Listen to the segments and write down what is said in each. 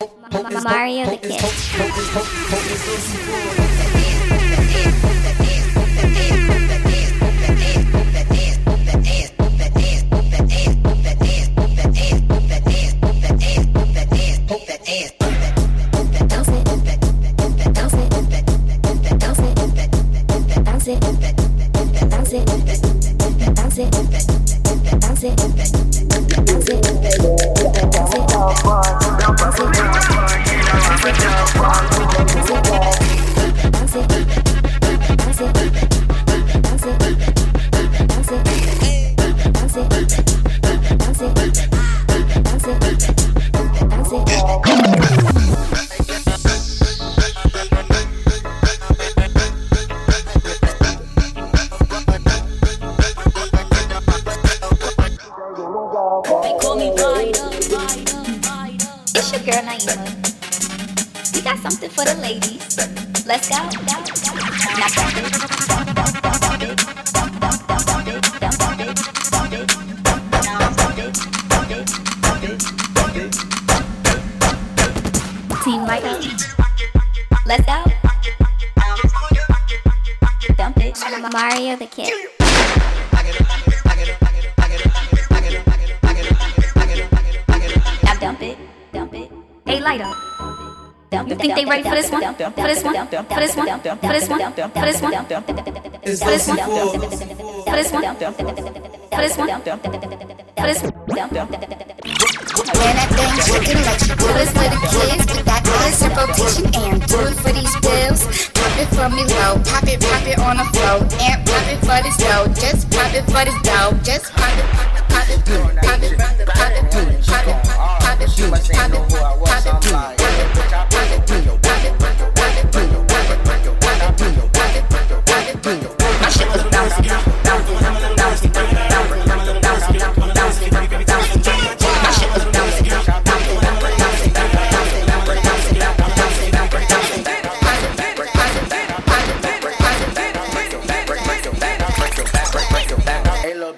MarioDaKid. Team Michael. Let's go. Dump it. MarioDaKid. Now dump it, dump it. Hey, Lighter. You think they ready for this one? For this one? For this one? For this one? For this one? For this one? For this one? For this one? For this one? Man, that thing chicken, let you do it for the kids. With that in rotation and do it for these bills. Pop it for me pop it, pop it on the floor. And pop it for this dough, just pop it for this dough. Just pop it, pop it, pop it, pop it, pop it, pop it, pop it, pop it, pop it, pop it, pop it, pop it, pop it.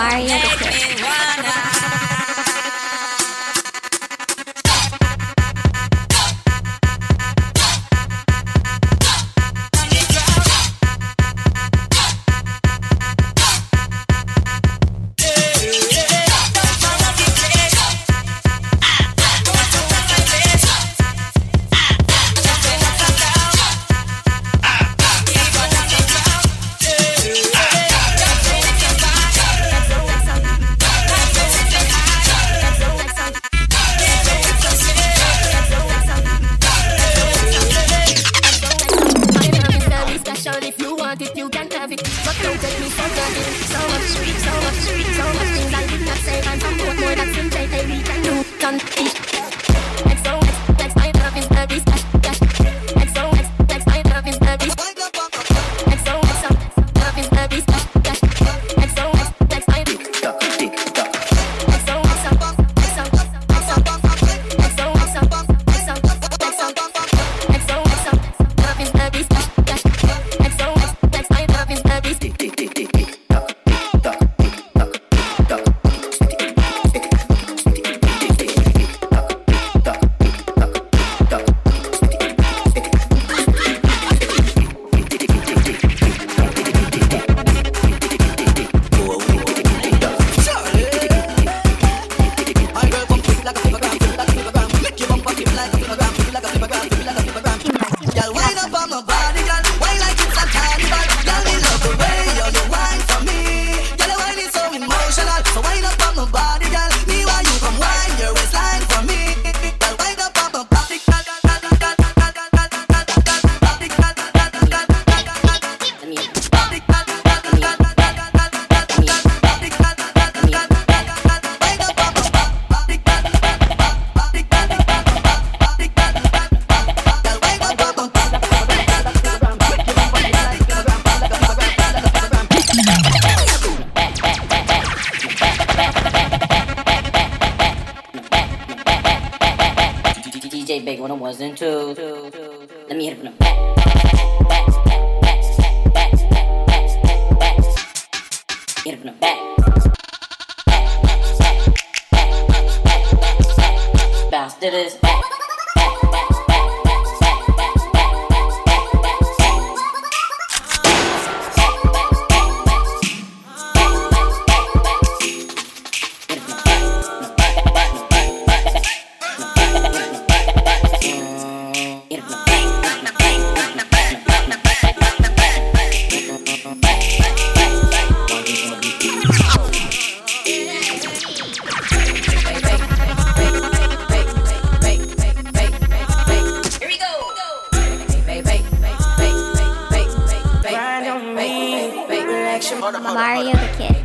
Mario the. you can have it. But don't take me for granted. So much sweet, so much sweet, so much things I did not say. I'm from Portmore, that's in JK, we can do, can eat. X, O, X, X, I love is every step. MarioDaKid.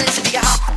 listen to your hot.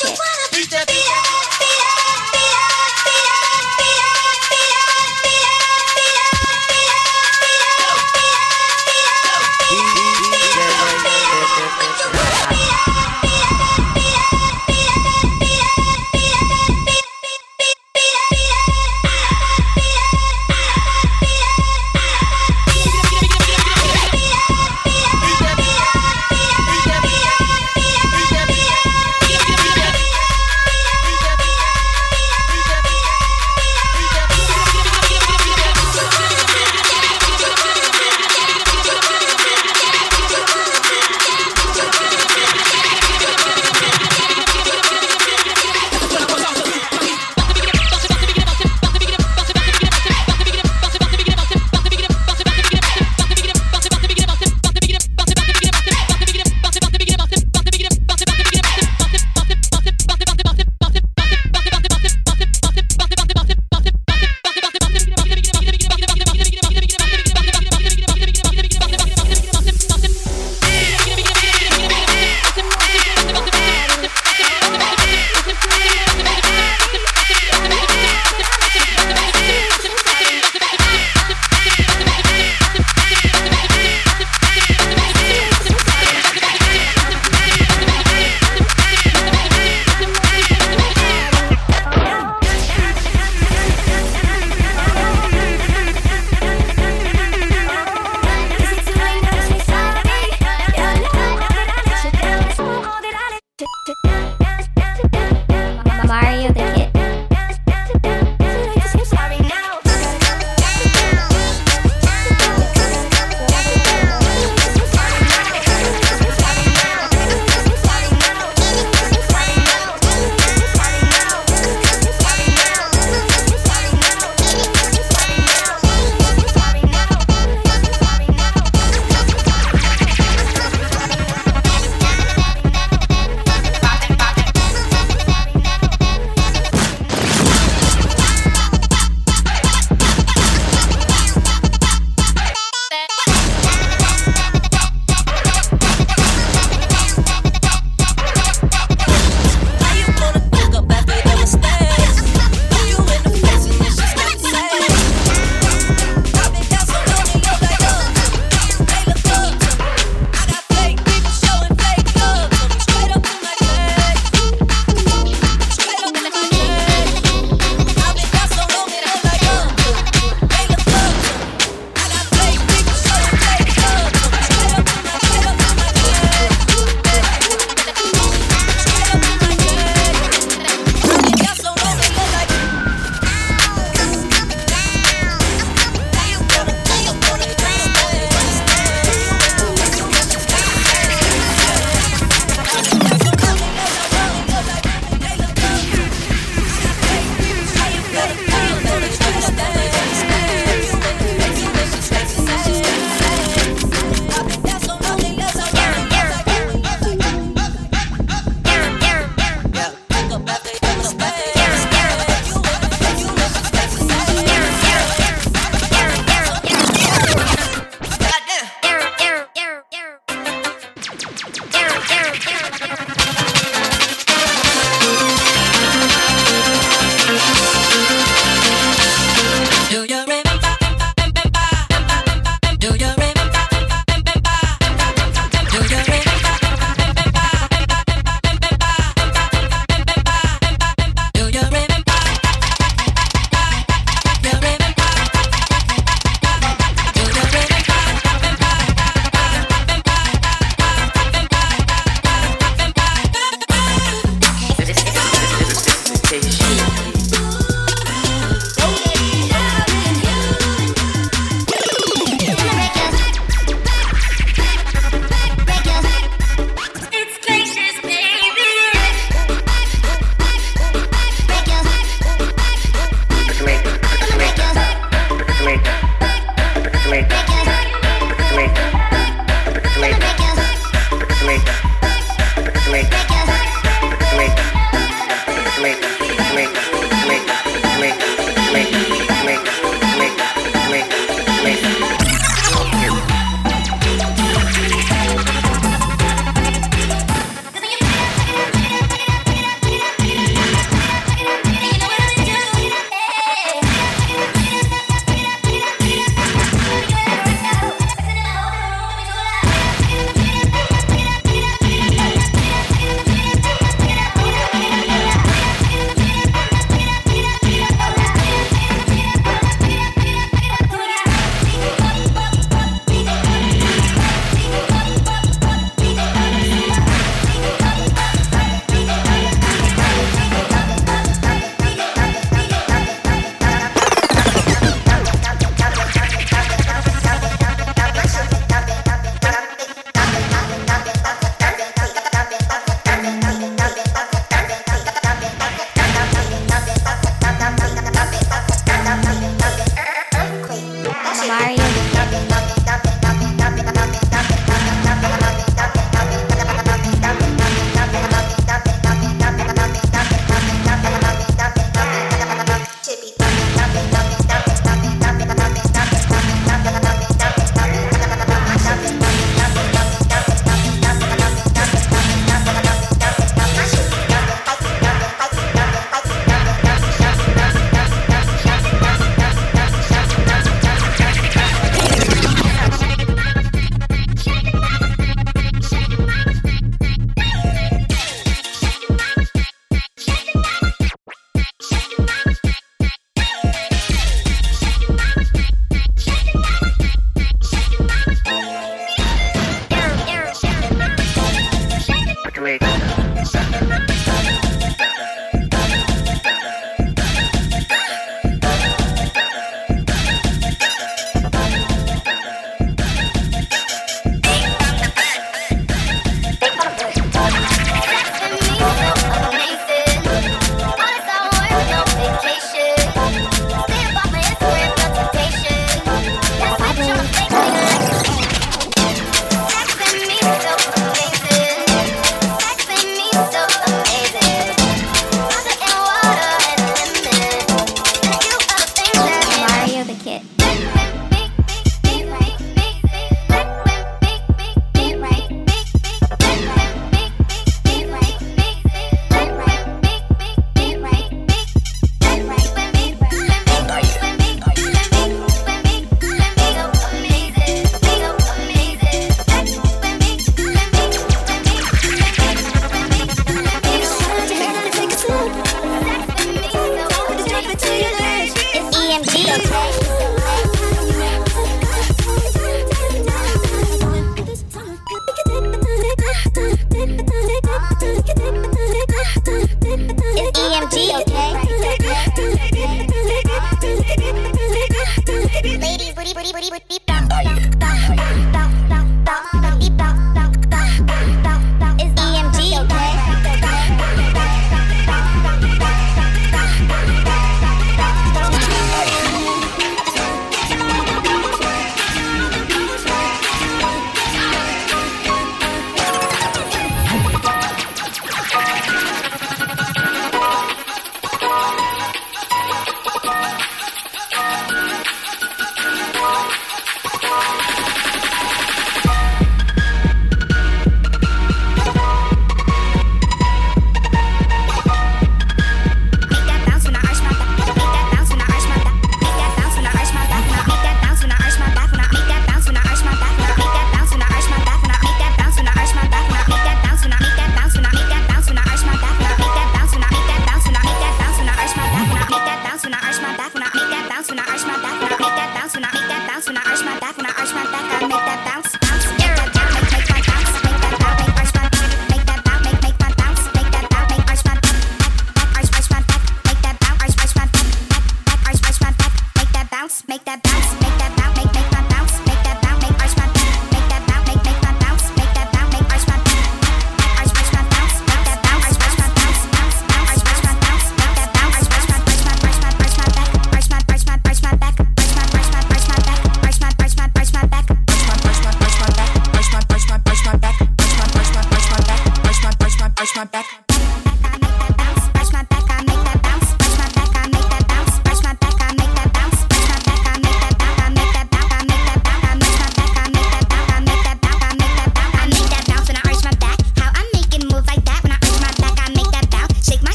You wanna Beat that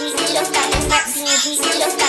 energy, just that, that energy, just that.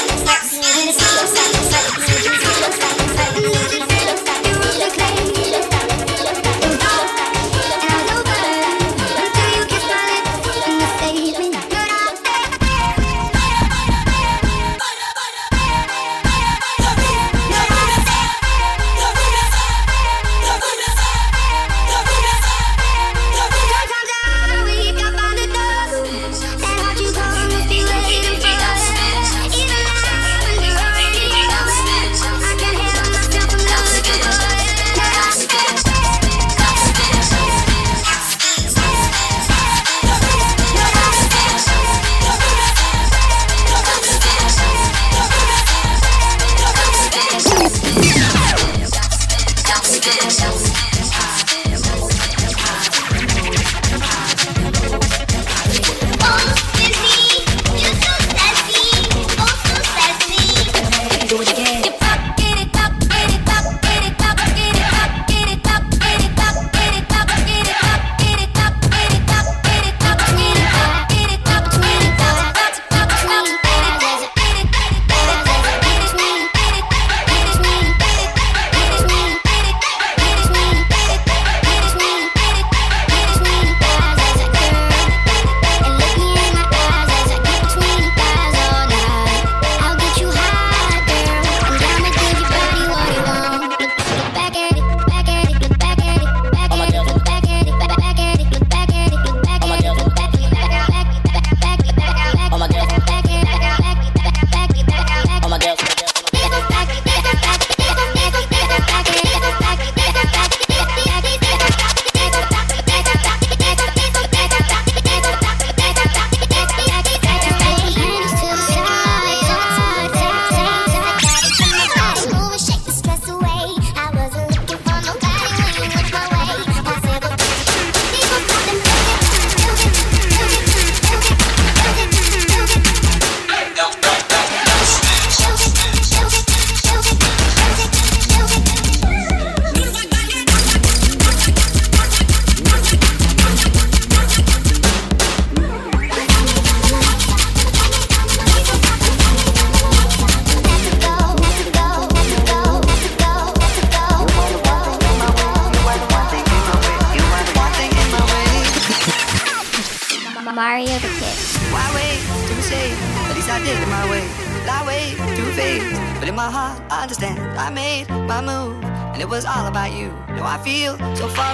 Feel. So far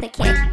the beat. MarioDaKid.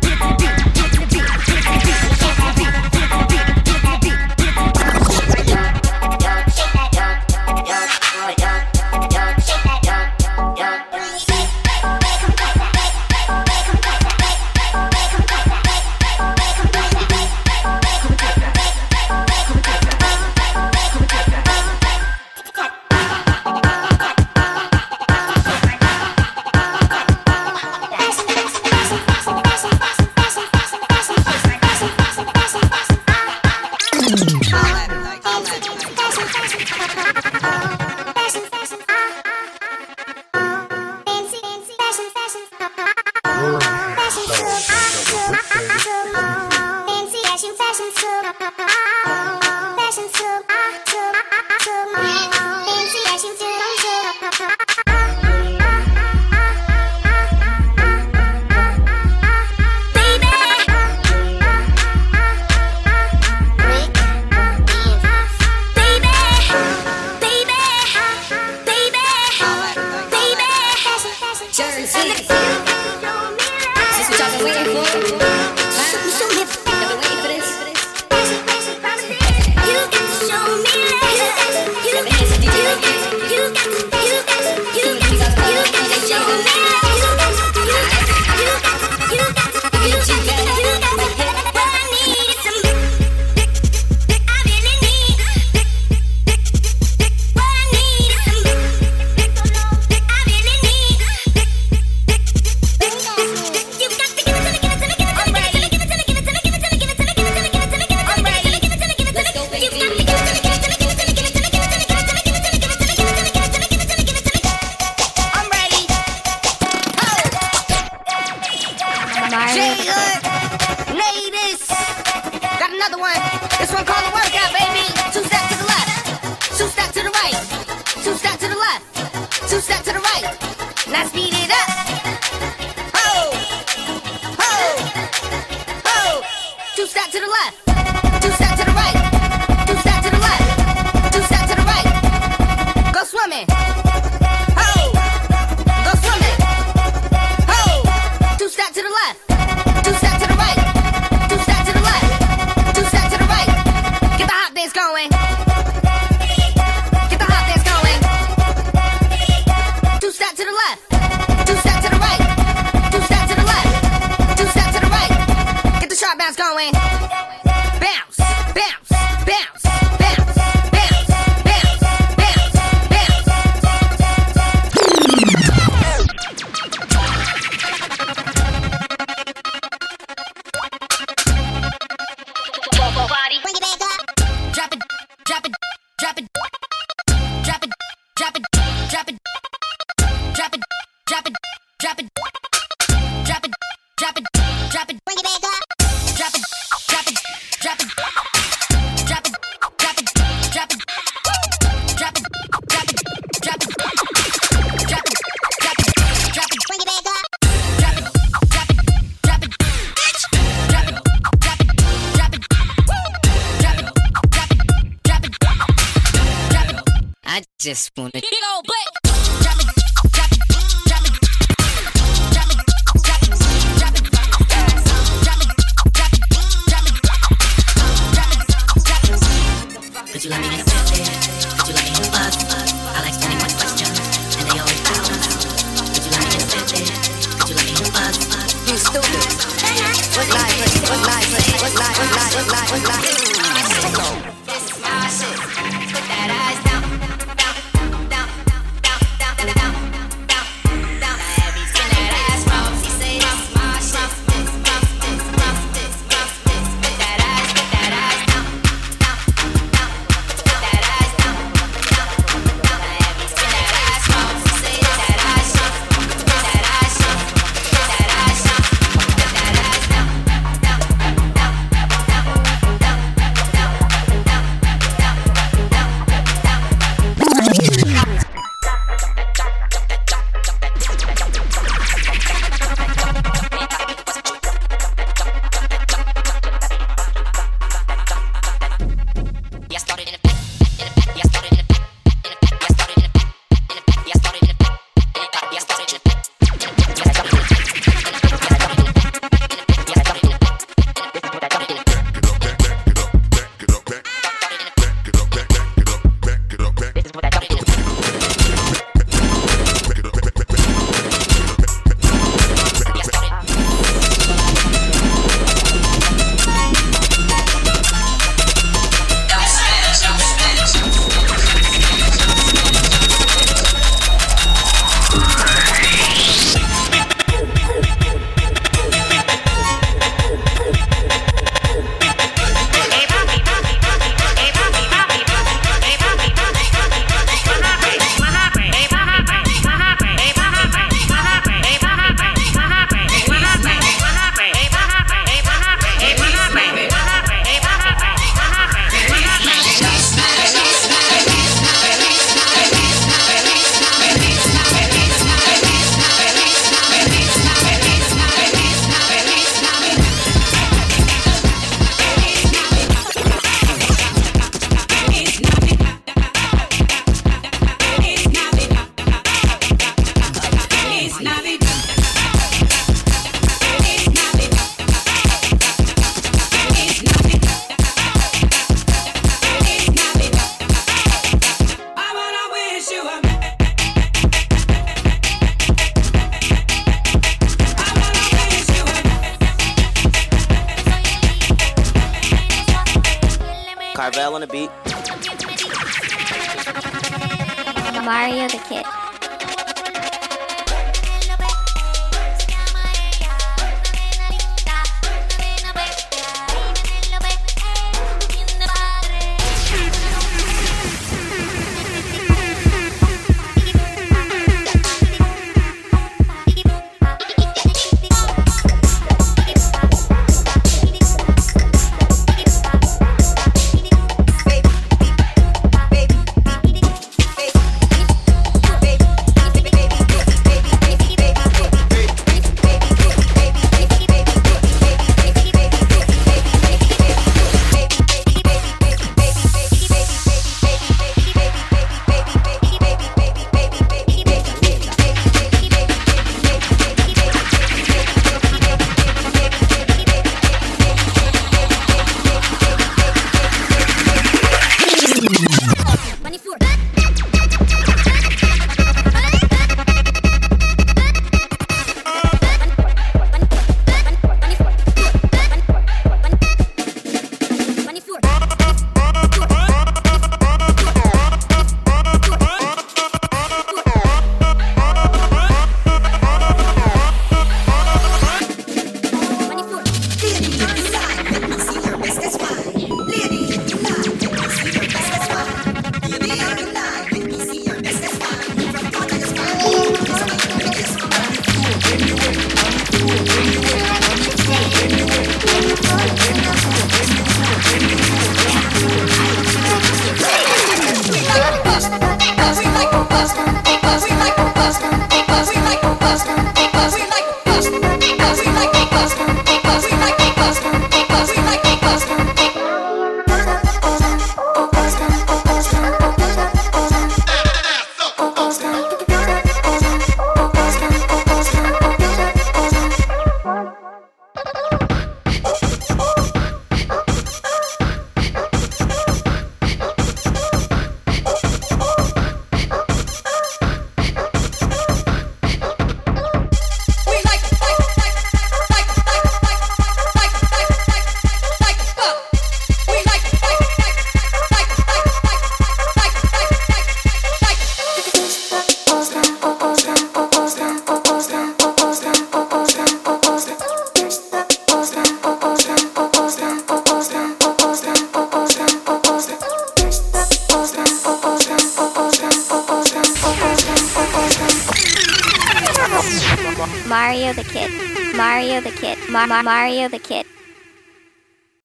just wanna get a picture? Could you What's life? What's life? What's life? What's life? What's life? What's life?